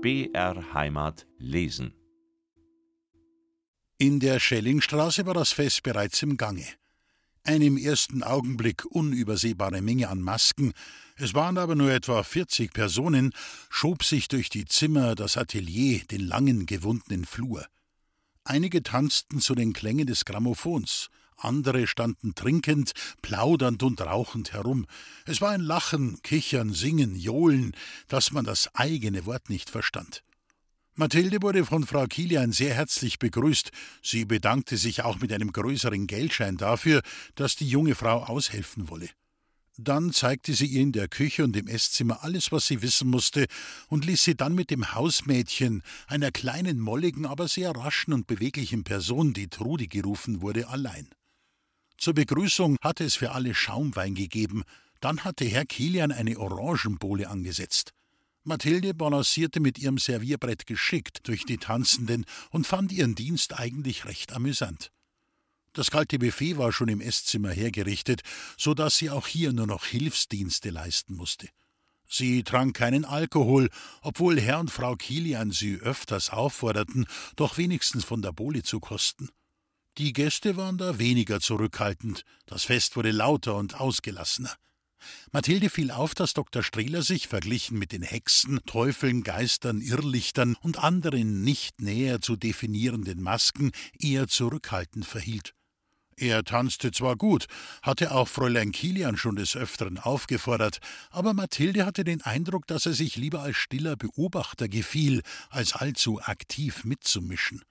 BR Heimat lesen. In der Schellingstraße war das Fest bereits im Gange. Eine im ersten Augenblick unübersehbare Menge an Masken, es waren aber nur etwa 40 Personen, schob sich durch die Zimmer, das Atelier, den langen, gewundenen Flur. Einige tanzten zu den Klängen des Grammophons, andere standen trinkend, plaudernd und rauchend herum. Es war ein Lachen, Kichern, Singen, Johlen, dass man das eigene Wort nicht verstand. Mathilde wurde von Frau Kilian sehr herzlich begrüßt. Sie bedankte sich auch mit einem größeren Geldschein dafür, dass die junge Frau aushelfen wolle. Dann zeigte sie ihr in der Küche und im Esszimmer alles, was sie wissen musste, und ließ sie dann mit dem Hausmädchen, einer kleinen, molligen, aber sehr raschen und beweglichen Person, die Trudi gerufen wurde, allein. Zur Begrüßung hatte es für alle Schaumwein gegeben, dann hatte Herr Kilian eine Orangenbowle angesetzt. Mathilde balancierte mit ihrem Servierbrett geschickt durch die Tanzenden und fand ihren Dienst eigentlich recht amüsant. Das kalte Buffet war schon im Esszimmer hergerichtet, so dass sie auch hier nur noch Hilfsdienste leisten musste. Sie trank keinen Alkohol, obwohl Herr und Frau Kilian sie öfters aufforderten, doch wenigstens von der Bowle zu kosten. Die Gäste waren da weniger zurückhaltend, das Fest wurde lauter und ausgelassener. Mathilde fiel auf, dass Dr. Strehler sich, verglichen mit den Hexen, Teufeln, Geistern, Irrlichtern und anderen nicht näher zu definierenden Masken, eher zurückhaltend verhielt. Er tanzte zwar gut, hatte auch Fräulein Kilian schon des Öfteren aufgefordert, aber Mathilde hatte den Eindruck, dass er sich lieber als stiller Beobachter gefiel, als allzu aktiv mitzumischen.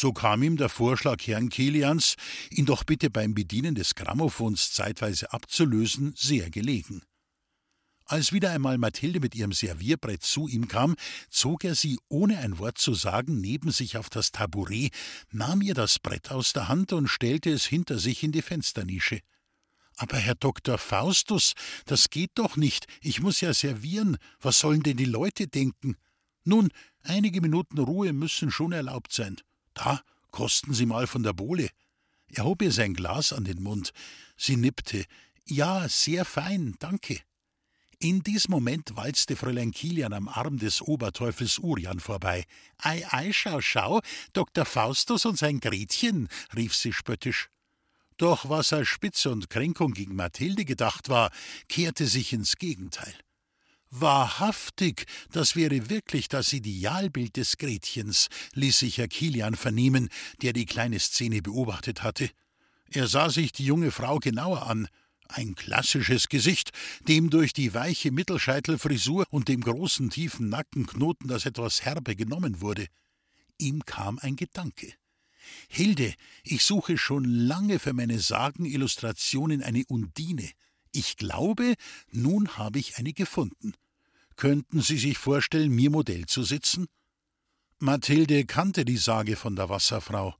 So kam ihm der Vorschlag Herrn Kilians, ihn doch bitte beim Bedienen des Grammophons zeitweise abzulösen, sehr gelegen. Als wieder einmal Mathilde mit ihrem Servierbrett zu ihm kam, zog er sie, ohne ein Wort zu sagen, neben sich auf das Tabouret, nahm ihr das Brett aus der Hand und stellte es hinter sich in die Fensternische. Aber Herr Dr. Faustus, das geht doch nicht. Ich muss ja servieren. Was sollen denn die Leute denken? Nun, einige Minuten Ruhe müssen schon erlaubt sein. Da, kosten Sie mal von der Bowle. Er hob ihr sein Glas an den Mund. Sie nippte. Ja, sehr fein, danke. In diesem Moment walzte Fräulein Kilian am Arm des Oberteufels Urian vorbei. Ei, ei, schau, schau, Dr. Faustus und sein Gretchen, rief sie spöttisch. Doch was als Spitze und Kränkung gegen Mathilde gedacht war, kehrte sich ins Gegenteil. Wahrhaftig, das wäre wirklich das Idealbild des Gretchens, ließ sich Herr Kilian vernehmen, der die kleine Szene beobachtet hatte. Er sah sich die junge Frau genauer an. Ein klassisches Gesicht, dem durch die weiche Mittelscheitelfrisur und dem großen tiefen Nackenknoten das etwas herbe genommen wurde. Ihm kam ein Gedanke. Hilde, ich suche schon lange für meine Sagenillustrationen eine Undine. Ich glaube, nun habe ich eine gefunden. Könnten Sie sich vorstellen, mir Modell zu sitzen? Mathilde kannte die Sage von der Wasserfrau.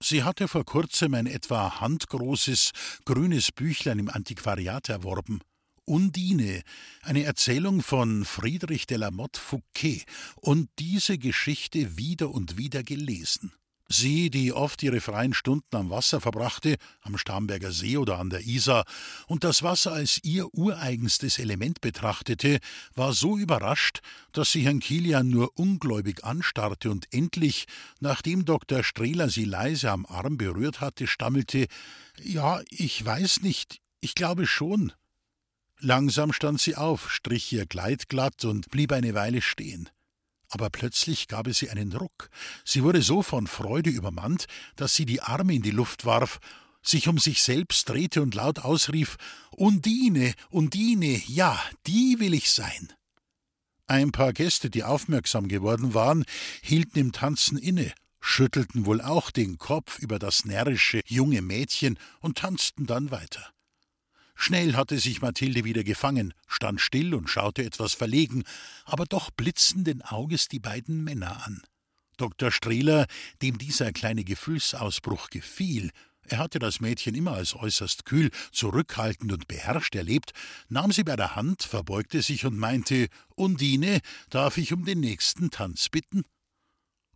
Sie hatte vor kurzem ein etwa handgroßes, grünes Büchlein im Antiquariat erworben. Undine, eine Erzählung von Friedrich de la Motte Fouquet, und diese Geschichte wieder und wieder gelesen. Sie, die oft ihre freien Stunden am Wasser verbrachte, am Starnberger See oder an der Isar, und das Wasser als ihr ureigenstes Element betrachtete, war so überrascht, dass sie Herrn Kilian nur ungläubig anstarrte und endlich, nachdem Dr. Strehler sie leise am Arm berührt hatte, stammelte: Ja, ich weiß nicht, ich glaube schon. Langsam stand sie auf, strich ihr Kleid glatt und blieb eine Weile stehen aber plötzlich gab es sie einen Ruck. Sie wurde so von Freude übermannt, dass sie die Arme in die Luft warf, sich um sich selbst drehte und laut ausrief Undine, Undine, ja, die will ich sein. Ein paar Gäste, die aufmerksam geworden waren, hielten im Tanzen inne, schüttelten wohl auch den Kopf über das närrische junge Mädchen und tanzten dann weiter. Schnell hatte sich Mathilde wieder gefangen, stand still und schaute etwas verlegen, aber doch blitzenden Auges die beiden Männer an. Dr. Strehler, dem dieser kleine Gefühlsausbruch gefiel, er hatte das Mädchen immer als äußerst kühl, zurückhaltend und beherrscht erlebt, nahm sie bei der Hand, verbeugte sich und meinte: Undine, darf ich um den nächsten Tanz bitten?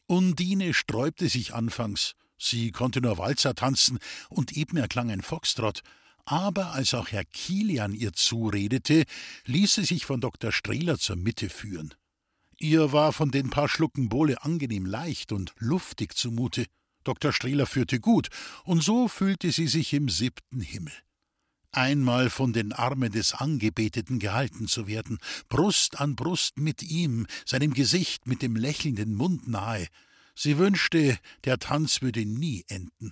Undine sträubte sich anfangs. Sie konnte nur Walzer tanzen und eben erklang ein Foxtrott, aber als auch Herr Kilian ihr zuredete, ließ sie sich von Dr. Strehler zur Mitte führen. Ihr war von den paar Schlucken Bohle angenehm leicht und luftig zumute. Dr. Strehler führte gut, und so fühlte sie sich im siebten Himmel. Einmal von den Armen des Angebeteten gehalten zu werden, Brust an Brust mit ihm, seinem Gesicht mit dem lächelnden Mund nahe. Sie wünschte, der Tanz würde nie enden.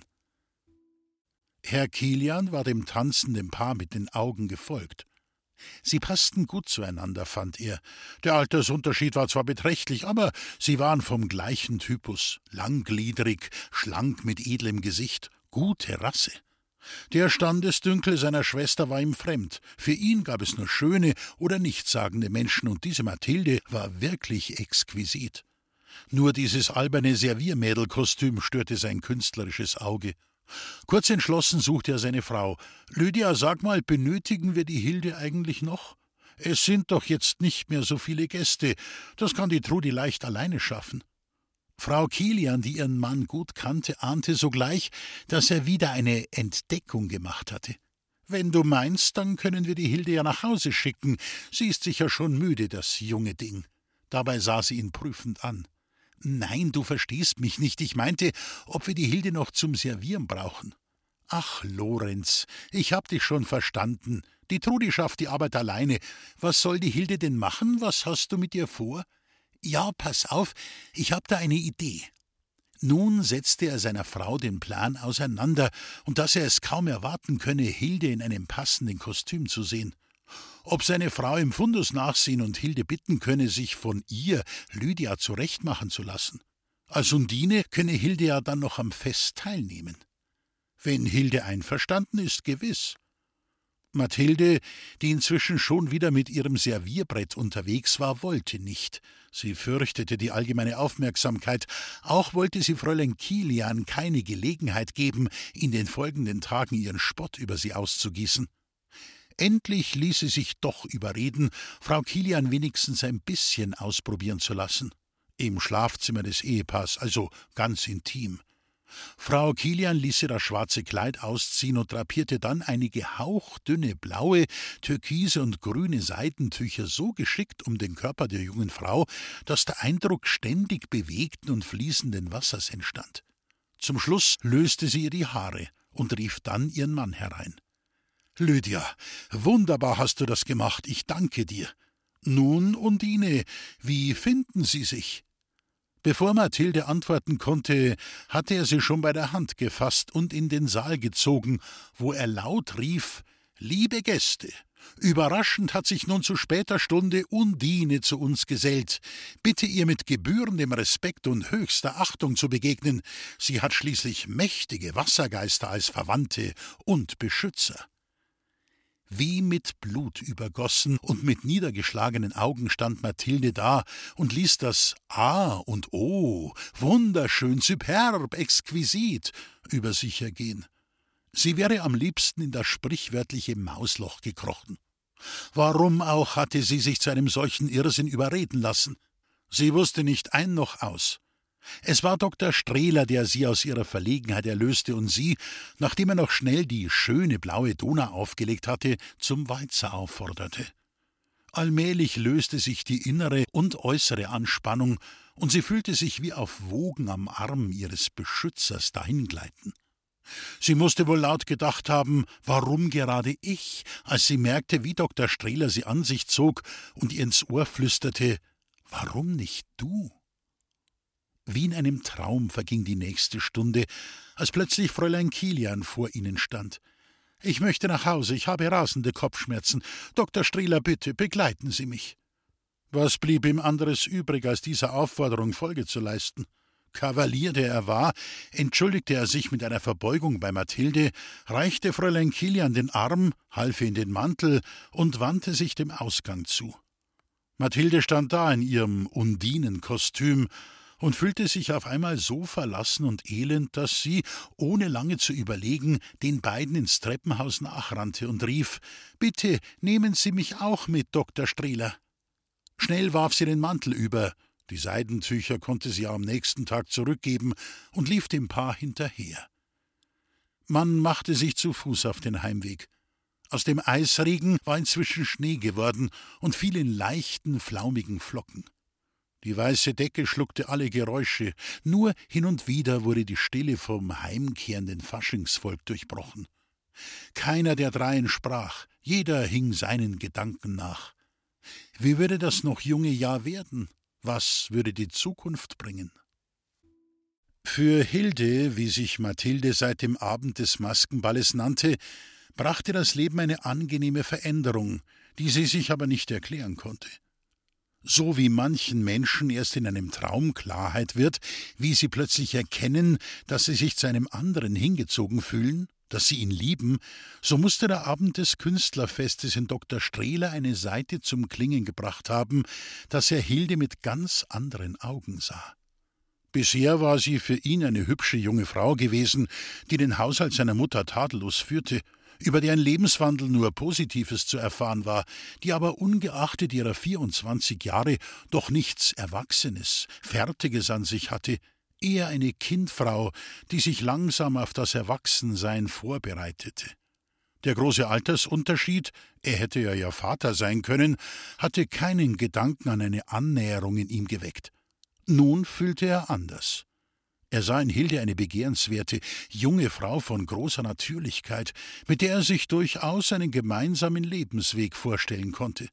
Herr Kilian war dem tanzenden Paar mit den Augen gefolgt. Sie passten gut zueinander, fand er. Der Altersunterschied war zwar beträchtlich, aber sie waren vom gleichen Typus, langgliedrig, schlank mit edlem Gesicht, gute Rasse. Der Standesdünkel seiner Schwester war ihm fremd. Für ihn gab es nur schöne oder nichtssagende Menschen, und diese Mathilde war wirklich exquisit. Nur dieses alberne Serviermädelkostüm störte sein künstlerisches Auge. Kurz entschlossen suchte er seine Frau. Lydia, sag mal, benötigen wir die Hilde eigentlich noch? Es sind doch jetzt nicht mehr so viele Gäste. Das kann die Trudi leicht alleine schaffen. Frau Kilian, die ihren Mann gut kannte, ahnte sogleich, dass er wieder eine Entdeckung gemacht hatte. Wenn du meinst, dann können wir die Hilde ja nach Hause schicken. Sie ist sicher schon müde, das junge Ding. Dabei sah sie ihn prüfend an. Nein, du verstehst mich nicht. Ich meinte, ob wir die Hilde noch zum Servieren brauchen. Ach, Lorenz, ich hab dich schon verstanden. Die Trudi schafft die Arbeit alleine. Was soll die Hilde denn machen? Was hast du mit ihr vor? Ja, pass auf, ich hab da eine Idee. Nun setzte er seiner Frau den Plan auseinander, und dass er es kaum erwarten könne, Hilde in einem passenden Kostüm zu sehen ob seine Frau im Fundus nachsehen und Hilde bitten könne, sich von ihr, Lydia, zurechtmachen zu lassen. Als Undine könne Hilde ja dann noch am Fest teilnehmen. Wenn Hilde einverstanden ist, gewiss. Mathilde, die inzwischen schon wieder mit ihrem Servierbrett unterwegs war, wollte nicht. Sie fürchtete die allgemeine Aufmerksamkeit. Auch wollte sie Fräulein Kilian keine Gelegenheit geben, in den folgenden Tagen ihren Spott über sie auszugießen. Endlich ließ sie sich doch überreden, Frau Kilian wenigstens ein bisschen ausprobieren zu lassen. Im Schlafzimmer des Ehepaars, also ganz intim. Frau Kilian ließ ihr das schwarze Kleid ausziehen und drapierte dann einige hauchdünne blaue, türkise und grüne Seidentücher so geschickt um den Körper der jungen Frau, dass der Eindruck ständig bewegten und fließenden Wassers entstand. Zum Schluss löste sie ihr die Haare und rief dann ihren Mann herein. Lydia, wunderbar hast du das gemacht, ich danke dir. Nun, Undine, wie finden Sie sich? Bevor Mathilde antworten konnte, hatte er sie schon bei der Hand gefasst und in den Saal gezogen, wo er laut rief Liebe Gäste, überraschend hat sich nun zu später Stunde Undine zu uns gesellt. Bitte ihr mit gebührendem Respekt und höchster Achtung zu begegnen. Sie hat schließlich mächtige Wassergeister als Verwandte und Beschützer. Wie mit Blut übergossen und mit niedergeschlagenen Augen stand Mathilde da und ließ das A und O, wunderschön, superb, exquisit, über sich ergehen. Sie wäre am liebsten in das sprichwörtliche Mausloch gekrochen. Warum auch hatte sie sich zu einem solchen Irrsinn überreden lassen? Sie wusste nicht ein noch aus. Es war Dr. Strehler, der sie aus ihrer Verlegenheit erlöste und sie, nachdem er noch schnell die schöne blaue Donau aufgelegt hatte, zum Walzer aufforderte. Allmählich löste sich die innere und äußere Anspannung, und sie fühlte sich wie auf Wogen am Arm ihres Beschützers dahingleiten. Sie musste wohl laut gedacht haben, warum gerade ich, als sie merkte, wie Dr. Strehler sie an sich zog und ihr ins Ohr flüsterte, warum nicht du? Wie in einem Traum verging die nächste Stunde, als plötzlich Fräulein Kilian vor ihnen stand. Ich möchte nach Hause, ich habe rasende Kopfschmerzen. Dr. Strehler, bitte, begleiten Sie mich. Was blieb ihm anderes übrig, als dieser Aufforderung Folge zu leisten? Kavalier, der er war, entschuldigte er sich mit einer Verbeugung bei Mathilde, reichte Fräulein Kilian den Arm, half ihr in den Mantel und wandte sich dem Ausgang zu. Mathilde stand da in ihrem Undinenkostüm und fühlte sich auf einmal so verlassen und elend, dass sie, ohne lange zu überlegen, den beiden ins Treppenhaus nachrannte und rief Bitte nehmen Sie mich auch mit, Dr. Strehler. Schnell warf sie den Mantel über, die Seidentücher konnte sie am nächsten Tag zurückgeben und lief dem Paar hinterher. Man machte sich zu Fuß auf den Heimweg. Aus dem Eisregen war inzwischen Schnee geworden und fiel in leichten, flaumigen Flocken. Die weiße Decke schluckte alle Geräusche, nur hin und wieder wurde die Stille vom heimkehrenden Faschingsvolk durchbrochen. Keiner der dreien sprach, jeder hing seinen Gedanken nach. Wie würde das noch junge Jahr werden? Was würde die Zukunft bringen? Für Hilde, wie sich Mathilde seit dem Abend des Maskenballes nannte, brachte das Leben eine angenehme Veränderung, die sie sich aber nicht erklären konnte. So wie manchen Menschen erst in einem Traum Klarheit wird, wie sie plötzlich erkennen, dass sie sich zu einem anderen hingezogen fühlen, dass sie ihn lieben, so musste der Abend des Künstlerfestes in Dr. Strehler eine Seite zum Klingen gebracht haben, dass er Hilde mit ganz anderen Augen sah. Bisher war sie für ihn eine hübsche junge Frau gewesen, die den Haushalt seiner Mutter tadellos führte, über deren Lebenswandel nur Positives zu erfahren war, die aber ungeachtet ihrer 24 Jahre doch nichts Erwachsenes, Fertiges an sich hatte, eher eine Kindfrau, die sich langsam auf das Erwachsensein vorbereitete. Der große Altersunterschied, er hätte ja ihr Vater sein können, hatte keinen Gedanken an eine Annäherung in ihm geweckt. Nun fühlte er anders. Er sah in Hilde eine begehrenswerte, junge Frau von großer Natürlichkeit, mit der er sich durchaus einen gemeinsamen Lebensweg vorstellen konnte.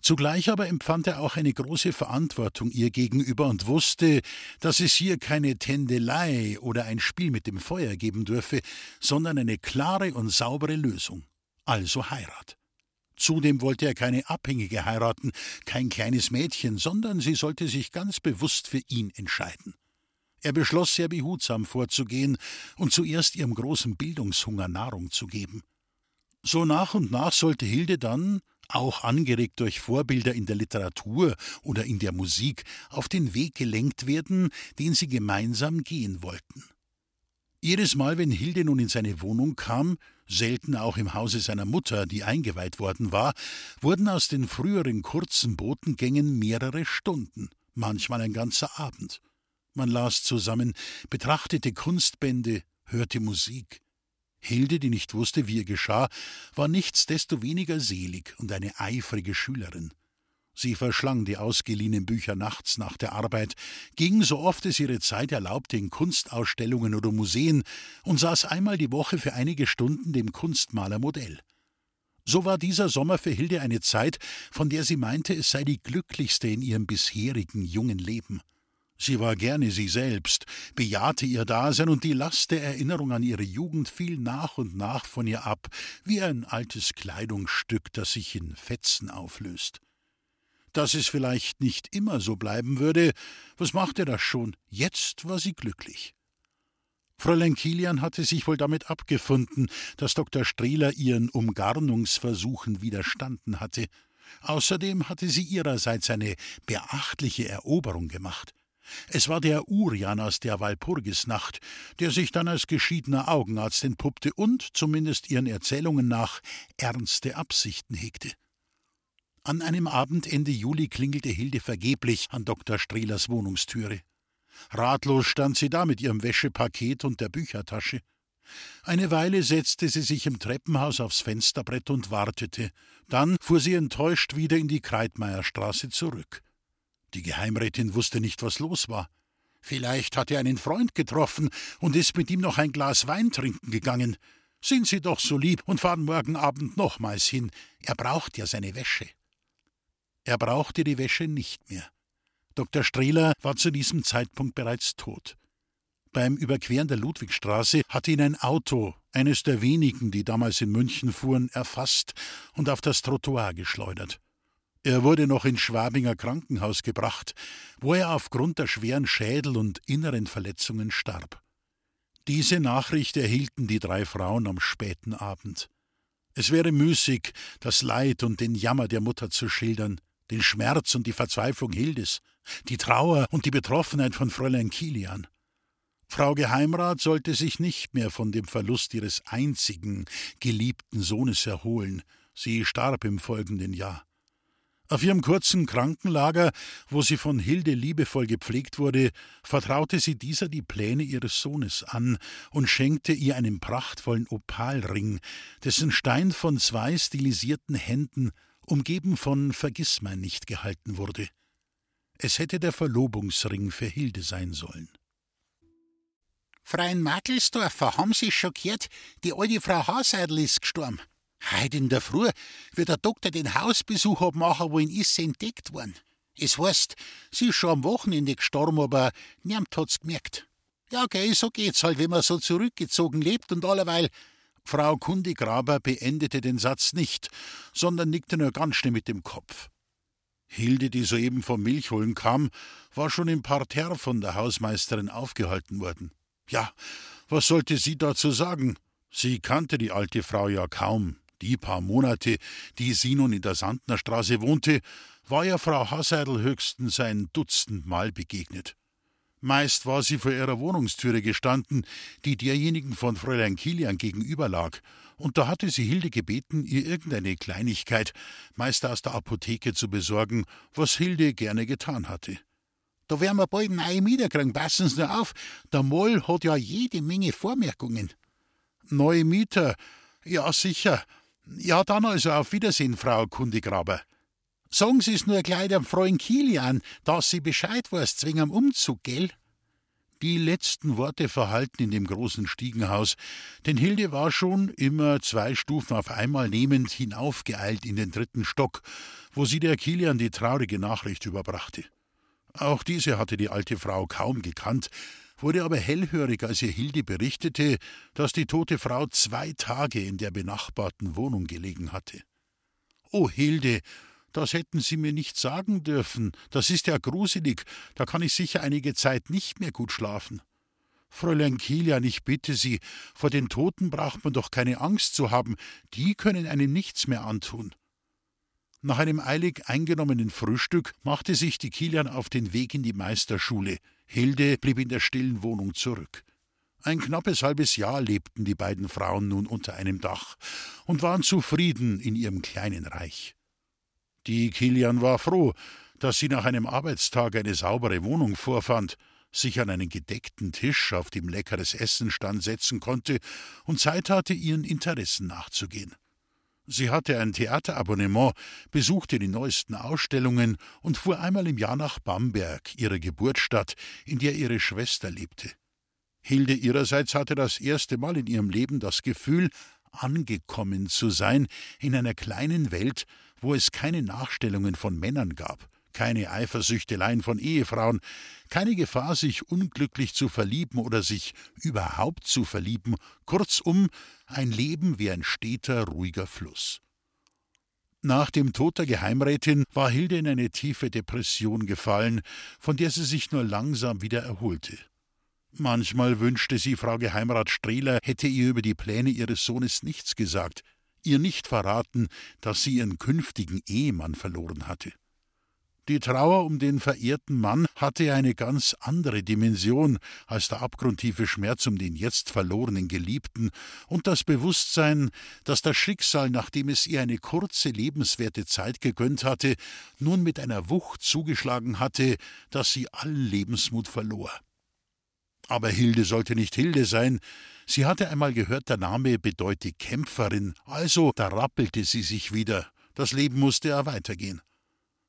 Zugleich aber empfand er auch eine große Verantwortung ihr gegenüber und wusste, dass es hier keine Tändelei oder ein Spiel mit dem Feuer geben dürfe, sondern eine klare und saubere Lösung, also Heirat. Zudem wollte er keine Abhängige heiraten, kein kleines Mädchen, sondern sie sollte sich ganz bewusst für ihn entscheiden. Er beschloss sehr behutsam vorzugehen und zuerst ihrem großen Bildungshunger Nahrung zu geben. So nach und nach sollte Hilde dann, auch angeregt durch Vorbilder in der Literatur oder in der Musik, auf den Weg gelenkt werden, den sie gemeinsam gehen wollten. Jedes Mal, wenn Hilde nun in seine Wohnung kam, selten auch im Hause seiner Mutter, die eingeweiht worden war, wurden aus den früheren kurzen Botengängen mehrere Stunden, manchmal ein ganzer Abend. Man las zusammen, betrachtete Kunstbände, hörte Musik. Hilde, die nicht wusste, wie ihr geschah, war nichtsdestoweniger selig und eine eifrige Schülerin. Sie verschlang die ausgeliehenen Bücher nachts nach der Arbeit, ging, so oft es ihre Zeit erlaubte, in Kunstausstellungen oder Museen und saß einmal die Woche für einige Stunden dem Kunstmaler Modell. So war dieser Sommer für Hilde eine Zeit, von der sie meinte, es sei die glücklichste in ihrem bisherigen jungen Leben. Sie war gerne sie selbst, bejahte ihr Dasein, und die Last der Erinnerung an ihre Jugend fiel nach und nach von ihr ab, wie ein altes Kleidungsstück, das sich in Fetzen auflöst. Dass es vielleicht nicht immer so bleiben würde, was machte das schon? Jetzt war sie glücklich. Fräulein Kilian hatte sich wohl damit abgefunden, dass Dr. Strehler ihren Umgarnungsversuchen widerstanden hatte. Außerdem hatte sie ihrerseits eine beachtliche Eroberung gemacht. Es war der Urian aus der Walpurgisnacht, der sich dann als geschiedener Augenarzt entpuppte und, zumindest ihren Erzählungen nach, ernste Absichten hegte. An einem Abend Ende Juli klingelte Hilde vergeblich an Dr. Strehlers Wohnungstüre. Ratlos stand sie da mit ihrem Wäschepaket und der Büchertasche. Eine Weile setzte sie sich im Treppenhaus aufs Fensterbrett und wartete. Dann fuhr sie enttäuscht wieder in die Kreitmeierstraße zurück. Die Geheimrätin wusste nicht, was los war. Vielleicht hat er einen Freund getroffen und ist mit ihm noch ein Glas Wein trinken gegangen. Sind Sie doch so lieb und fahren morgen Abend nochmals hin. Er braucht ja seine Wäsche. Er brauchte die Wäsche nicht mehr. Dr. Strehler war zu diesem Zeitpunkt bereits tot. Beim Überqueren der Ludwigstraße hatte ihn ein Auto, eines der wenigen, die damals in München fuhren, erfasst und auf das Trottoir geschleudert. Er wurde noch ins Schwabinger Krankenhaus gebracht, wo er aufgrund der schweren Schädel- und inneren Verletzungen starb. Diese Nachricht erhielten die drei Frauen am späten Abend. Es wäre müßig, das Leid und den Jammer der Mutter zu schildern, den Schmerz und die Verzweiflung Hildes, die Trauer und die Betroffenheit von Fräulein Kilian. Frau Geheimrat sollte sich nicht mehr von dem Verlust ihres einzigen geliebten Sohnes erholen. Sie starb im folgenden Jahr. Auf ihrem kurzen Krankenlager, wo sie von Hilde liebevoll gepflegt wurde, vertraute sie dieser die Pläne ihres Sohnes an und schenkte ihr einen prachtvollen Opalring, dessen Stein von zwei stilisierten Händen, umgeben von Vergissmeinnicht gehalten wurde. Es hätte der Verlobungsring für Hilde sein sollen. Freien Makelsdorfer, haben Sie schon gehört? Die alte Frau Haseidl ist gestorben. Heute in der Früh wird der Doktor den Hausbesuch abmachen, wo ihn ist entdeckt worden. Es heißt, sie ist schon am Wochenende gestorben, aber niemand hat's gemerkt. Ja, gell, so geht's halt, wenn man so zurückgezogen lebt und allerweil. Frau Kundigraber beendete den Satz nicht, sondern nickte nur ganz schnell mit dem Kopf. Hilde, die soeben vom Milchholen kam, war schon im Parterre von der Hausmeisterin aufgehalten worden. Ja, was sollte sie dazu sagen? Sie kannte die alte Frau ja kaum. Die paar Monate, die sie nun in der Sandnerstraße wohnte, war ja Frau Hasseidl höchstens ein Dutzend Mal begegnet. Meist war sie vor ihrer Wohnungstüre gestanden, die derjenigen von Fräulein Kilian gegenüber lag, und da hatte sie Hilde gebeten, ihr irgendeine Kleinigkeit, meist aus der Apotheke zu besorgen, was Hilde gerne getan hatte. Da werden wir bald neue Mieter kriegen, passen Sie nur auf, der Moll hat ja jede Menge Vormerkungen. Neue Mieter? Ja, sicher. Ja, dann also auf Wiedersehen, Frau Kundigraber. Sagen Sie es nur gleich dem Freund Kilian, dass sie Bescheid weiß, wegen am Umzug, gell? Die letzten Worte verhallten in dem großen Stiegenhaus, denn Hilde war schon, immer zwei Stufen auf einmal nehmend, hinaufgeeilt in den dritten Stock, wo sie der Kilian die traurige Nachricht überbrachte. Auch diese hatte die alte Frau kaum gekannt, wurde aber hellhörig, als ihr Hilde berichtete, dass die tote Frau zwei Tage in der benachbarten Wohnung gelegen hatte. O Hilde, das hätten Sie mir nicht sagen dürfen. Das ist ja gruselig. Da kann ich sicher einige Zeit nicht mehr gut schlafen. Fräulein Kilian, ich bitte Sie, vor den Toten braucht man doch keine Angst zu haben. Die können einem nichts mehr antun. Nach einem eilig eingenommenen Frühstück machte sich die Kilian auf den Weg in die Meisterschule. Hilde blieb in der stillen Wohnung zurück. Ein knappes halbes Jahr lebten die beiden Frauen nun unter einem Dach und waren zufrieden in ihrem kleinen Reich. Die Kilian war froh, dass sie nach einem Arbeitstag eine saubere Wohnung vorfand, sich an einen gedeckten Tisch, auf dem leckeres Essen stand, setzen konnte und Zeit hatte, ihren Interessen nachzugehen. Sie hatte ein Theaterabonnement, besuchte die neuesten Ausstellungen und fuhr einmal im Jahr nach Bamberg, ihrer Geburtsstadt, in der ihre Schwester lebte. Hilde ihrerseits hatte das erste Mal in ihrem Leben das Gefühl, angekommen zu sein in einer kleinen Welt, wo es keine Nachstellungen von Männern gab, keine Eifersüchteleien von Ehefrauen, keine Gefahr, sich unglücklich zu verlieben oder sich überhaupt zu verlieben, kurzum ein Leben wie ein steter, ruhiger Fluss. Nach dem Tod der Geheimrätin war Hilde in eine tiefe Depression gefallen, von der sie sich nur langsam wieder erholte. Manchmal wünschte sie, Frau Geheimrat Strehler hätte ihr über die Pläne ihres Sohnes nichts gesagt, ihr nicht verraten, dass sie ihren künftigen Ehemann verloren hatte. Die Trauer um den verehrten Mann hatte eine ganz andere Dimension als der abgrundtiefe Schmerz um den jetzt verlorenen Geliebten und das Bewusstsein, dass das Schicksal, nachdem es ihr eine kurze lebenswerte Zeit gegönnt hatte, nun mit einer Wucht zugeschlagen hatte, dass sie allen Lebensmut verlor. Aber Hilde sollte nicht Hilde sein. Sie hatte einmal gehört, der Name bedeute Kämpferin, also da rappelte sie sich wieder. Das Leben musste ja weitergehen.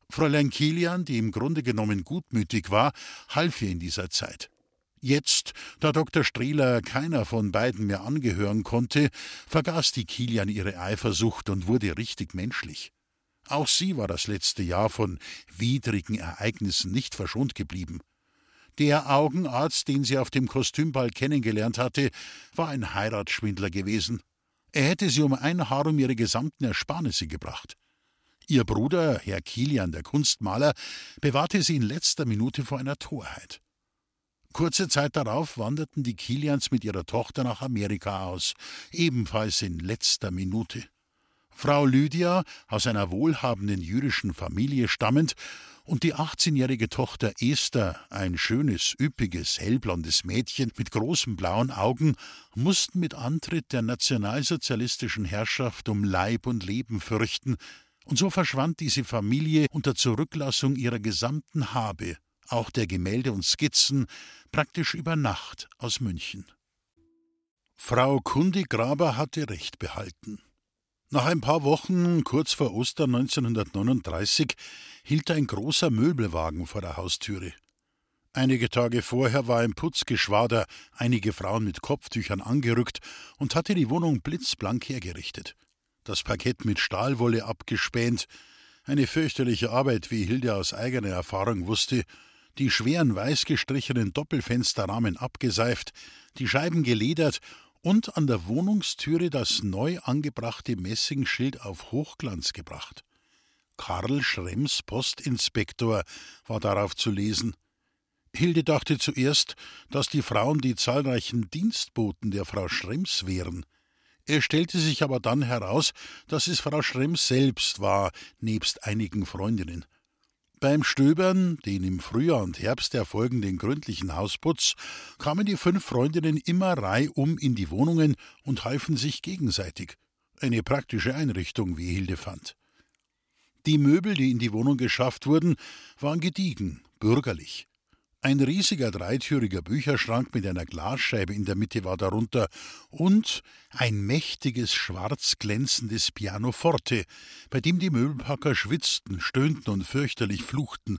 Fräulein Kilian, die im Grunde genommen gutmütig war, half ihr in dieser Zeit. Jetzt, da Dr. Strehler keiner von beiden mehr angehören konnte, vergaß die Kilian ihre Eifersucht und wurde richtig menschlich. Auch sie war das letzte Jahr von widrigen Ereignissen nicht verschont geblieben. Der Augenarzt, den sie auf dem Kostümball kennengelernt hatte, war ein Heiratsschwindler gewesen. Er hätte sie um ein Haar um ihre gesamten Ersparnisse gebracht. Ihr Bruder, Herr Kilian, der Kunstmaler, bewahrte sie in letzter Minute vor einer Torheit. Kurze Zeit darauf wanderten die Kilians mit ihrer Tochter nach Amerika aus, ebenfalls in letzter Minute. Frau Lydia, aus einer wohlhabenden jüdischen Familie stammend, und die 18-jährige Tochter Esther, ein schönes, üppiges, hellblondes Mädchen mit großen blauen Augen, mussten mit Antritt der nationalsozialistischen Herrschaft um Leib und Leben fürchten, und so verschwand diese Familie unter Zurücklassung ihrer gesamten Habe, auch der Gemälde und Skizzen, praktisch über Nacht aus München. Frau Kundi Graber hatte Recht behalten. Nach ein paar Wochen, kurz vor Ostern 1939, hielt ein großer Möbelwagen vor der Haustüre. Einige Tage vorher war im Putzgeschwader einige Frauen mit Kopftüchern angerückt und hatte die Wohnung blitzblank hergerichtet. Das Parkett mit Stahlwolle abgespänt, eine fürchterliche Arbeit, wie Hilde aus eigener Erfahrung wusste, die schweren weiß gestrichenen Doppelfensterrahmen abgeseift, die Scheiben geledert und an der Wohnungstüre das neu angebrachte Messingschild auf Hochglanz gebracht. Karl Schrems Postinspektor war darauf zu lesen. Hilde dachte zuerst, dass die Frauen die zahlreichen Dienstboten der Frau Schrems wären. Es stellte sich aber dann heraus, dass es Frau Schrems selbst war, nebst einigen Freundinnen. Beim Stöbern, den im Frühjahr und Herbst erfolgenden gründlichen Hausputz, kamen die fünf Freundinnen immer reihum in die Wohnungen und halfen sich gegenseitig. Eine praktische Einrichtung, wie Hilde fand. Die Möbel, die in die Wohnung geschafft wurden, waren gediegen, bürgerlich. Ein riesiger dreitüriger Bücherschrank mit einer Glasscheibe in der Mitte war darunter und ein mächtiges, schwarz glänzendes Pianoforte, bei dem die Möbelpacker schwitzten, stöhnten und fürchterlich fluchten.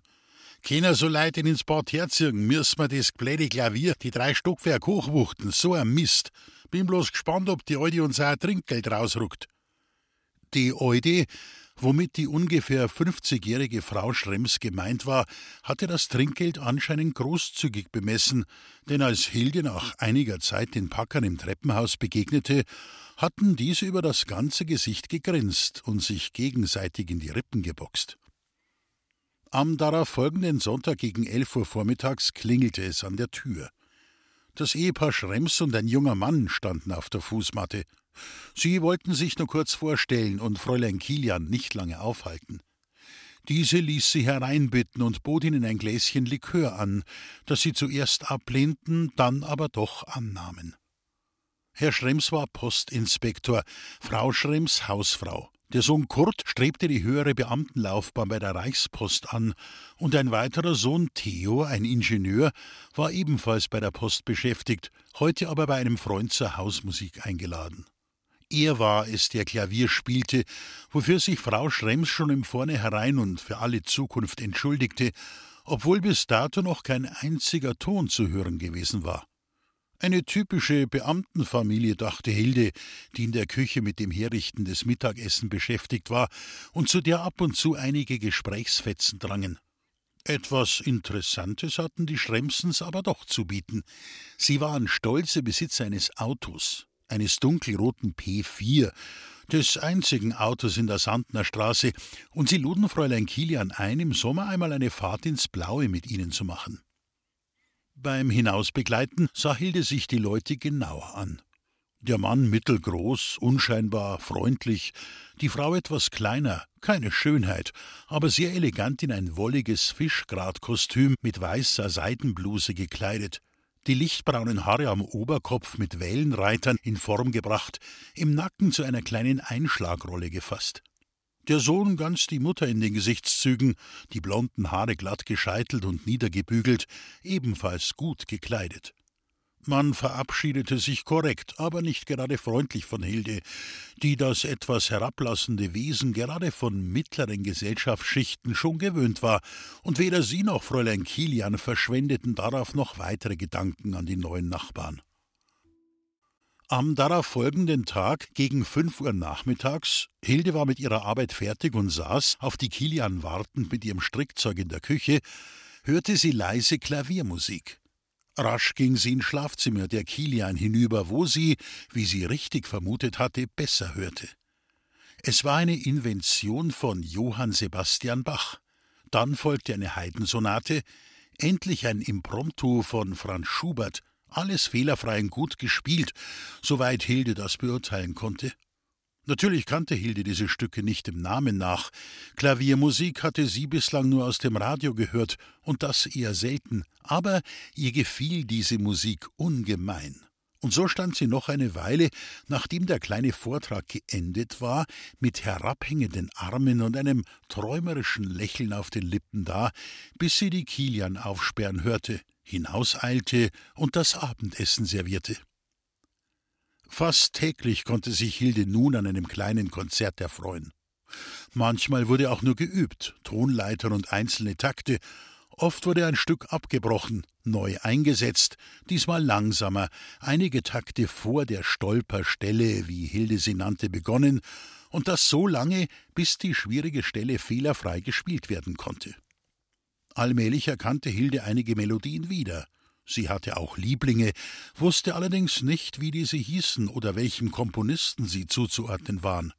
Keiner so leid ins Bad herziehen, müssen wir das bläde Klavier die drei Stockwerk hochwuchten, so ein Mist. Bin bloß gespannt, ob die Alte uns auch ein Trinkgeld rausruckt. Die Alte Womit die ungefähr 50-jährige Frau Schrems gemeint war, hatte das Trinkgeld anscheinend großzügig bemessen, denn als Hilde nach einiger Zeit den Packern im Treppenhaus begegnete, hatten diese über das ganze Gesicht gegrinst und sich gegenseitig in die Rippen geboxt. Am darauf folgenden Sonntag gegen elf Uhr vormittags klingelte es an der Tür. Das Ehepaar Schrems und ein junger Mann standen auf der Fußmatte. Sie wollten sich nur kurz vorstellen und Fräulein Kilian nicht lange aufhalten. Diese ließ sie hereinbitten und bot ihnen ein Gläschen Likör an, das sie zuerst ablehnten, dann aber doch annahmen. Herr Schrems war Postinspektor, Frau Schrems Hausfrau. Der Sohn Kurt strebte die höhere Beamtenlaufbahn bei der Reichspost an, und ein weiterer Sohn Theo, ein Ingenieur, war ebenfalls bei der Post beschäftigt, heute aber bei einem Freund zur Hausmusik eingeladen. Er war es, der Klavier spielte, wofür sich Frau Schrems schon im Vornherein und für alle Zukunft entschuldigte, obwohl bis dato noch kein einziger Ton zu hören gewesen war. Eine typische Beamtenfamilie, dachte Hilde, die in der Küche mit dem Herrichten des Mittagessen beschäftigt war und zu der ab und zu einige Gesprächsfetzen drangen. Etwas Interessantes hatten die Schremsens aber doch zu bieten. Sie waren stolze Besitzer eines Autos, eines dunkelroten P4, des einzigen Autos in der Sandner Straße, und sie luden Fräulein Kilian ein, im Sommer einmal eine Fahrt ins Blaue mit ihnen zu machen. Beim Hinausbegleiten sah Hilde sich die Leute genauer an. Der Mann mittelgroß, unscheinbar, freundlich, die Frau etwas kleiner, keine Schönheit, aber sehr elegant in ein wolliges Fischgratkostüm mit weißer Seidenbluse gekleidet, die lichtbraunen Haare am Oberkopf mit Wellenreitern in Form gebracht, im Nacken zu einer kleinen Einschlagrolle gefasst. Der Sohn ganz die Mutter in den Gesichtszügen, die blonden Haare glatt gescheitelt und niedergebügelt, ebenfalls gut gekleidet. Man verabschiedete sich korrekt, aber nicht gerade freundlich von Hilde, die das etwas herablassende Wesen gerade von mittleren Gesellschaftsschichten schon gewöhnt war, und weder sie noch Fräulein Kilian verschwendeten darauf noch weitere Gedanken an die neuen Nachbarn. Am darauf folgenden Tag gegen fünf Uhr nachmittags, Hilde war mit ihrer Arbeit fertig und saß, auf die Kilian wartend mit ihrem Strickzeug in der Küche, hörte sie leise Klaviermusik. Rasch ging sie ins Schlafzimmer der Kilian hinüber, wo sie, wie sie richtig vermutet hatte, besser hörte. Es war eine Invention von Johann Sebastian Bach. Dann folgte eine Haydn-Sonate, endlich ein Impromptu von Franz Schubert, alles fehlerfrei und gut gespielt, soweit Hilde das beurteilen konnte. Natürlich kannte Hilde diese Stücke nicht dem Namen nach. Klaviermusik hatte sie bislang nur aus dem Radio gehört, und das eher selten, aber ihr gefiel diese Musik ungemein. Und so stand sie noch eine Weile, nachdem der kleine Vortrag geendet war, mit herabhängenden Armen und einem träumerischen Lächeln auf den Lippen da, bis sie die Kilian aufsperren hörte, hinauseilte und das Abendessen servierte. Fast täglich konnte sich Hilde nun an einem kleinen Konzert erfreuen. Manchmal wurde auch nur geübt, Tonleitern und einzelne Takte. Oft wurde ein Stück abgebrochen, neu eingesetzt, diesmal langsamer, einige Takte vor der Stolperstelle, wie Hilde sie nannte, begonnen, und das so lange, bis die schwierige Stelle fehlerfrei gespielt werden konnte. Allmählich erkannte Hilde einige Melodien wieder. Sie hatte auch Lieblinge, wusste allerdings nicht, wie diese hießen oder welchem Komponisten sie zuzuordnen waren.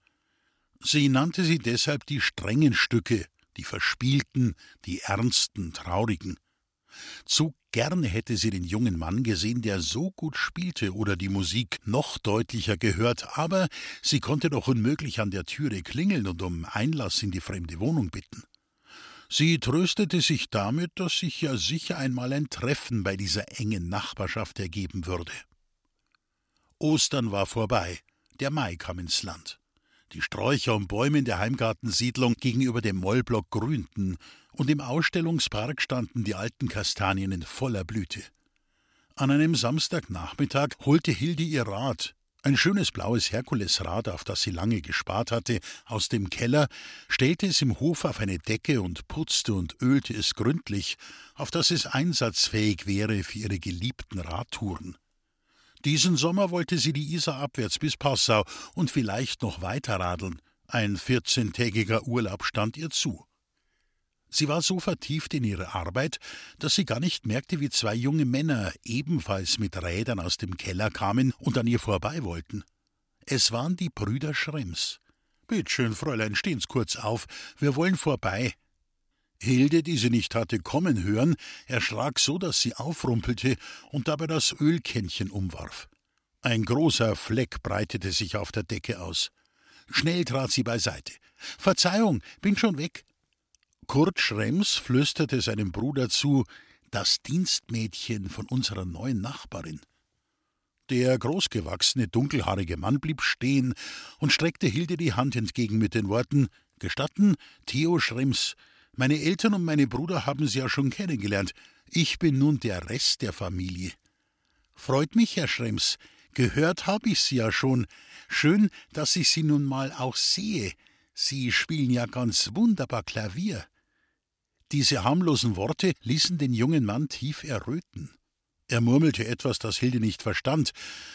Sie nannte sie deshalb die strengen Stücke, die verspielten, die ernsten, traurigen. Zu gerne hätte sie den jungen Mann gesehen, der so gut spielte oder die Musik noch deutlicher gehört, aber sie konnte doch unmöglich an der Türe klingeln und um Einlass in die fremde Wohnung bitten. Sie tröstete sich damit, dass sich ja sicher einmal ein Treffen bei dieser engen Nachbarschaft ergeben würde. Ostern war vorbei, der Mai kam ins Land. Die Sträucher und Bäume in der Heimgartensiedlung gegenüber dem Mollblock grünten, und im Ausstellungspark standen die alten Kastanien in voller Blüte. An einem Samstagnachmittag holte Hilde ihr Rad, ein schönes blaues Herkulesrad, auf das sie lange gespart hatte, aus dem Keller, stellte es im Hof auf eine Decke und putzte und ölte es gründlich, auf dass es einsatzfähig wäre für ihre geliebten Radtouren. Diesen Sommer wollte sie die Isar abwärts bis Passau und vielleicht noch weiter radeln. Ein vierzehntägiger Urlaub stand ihr zu. Sie war so vertieft in ihre Arbeit, dass sie gar nicht merkte, wie zwei junge Männer ebenfalls mit Rädern aus dem Keller kamen und an ihr vorbei wollten. Es waren die Brüder Schrems. Bitt schön, Fräulein, stehen's kurz auf, wir wollen vorbei. Hilde, die sie nicht hatte kommen hören, erschrak so, dass sie aufrumpelte und dabei das Ölkännchen umwarf. Ein großer Fleck breitete sich auf der Decke aus. Schnell trat sie beiseite. Verzeihung, bin schon weg. Kurt Schrems flüsterte seinem Bruder zu, das Dienstmädchen von unserer neuen Nachbarin. Der großgewachsene, dunkelhaarige Mann blieb stehen und streckte Hilde die Hand entgegen mit den Worten Gestatten, Theo Schrems, meine Eltern und meine Bruder haben Sie ja schon kennengelernt. Ich bin nun der Rest der Familie. Freut mich, Herr Schrems. Gehört habe ich Sie ja schon. Schön, dass ich Sie nun mal auch sehe. Sie spielen ja ganz wunderbar Klavier. Diese harmlosen Worte ließen den jungen Mann tief erröten. Er murmelte etwas, das Hilde nicht verstand,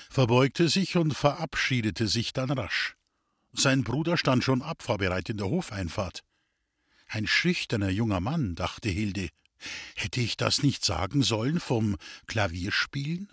verbeugte sich und verabschiedete sich dann rasch. Sein Bruder stand schon abfahrbereit in der Hofeinfahrt. Ein schüchterner junger Mann, dachte Hilde. Hätte ich das nicht sagen sollen vom Klavierspielen?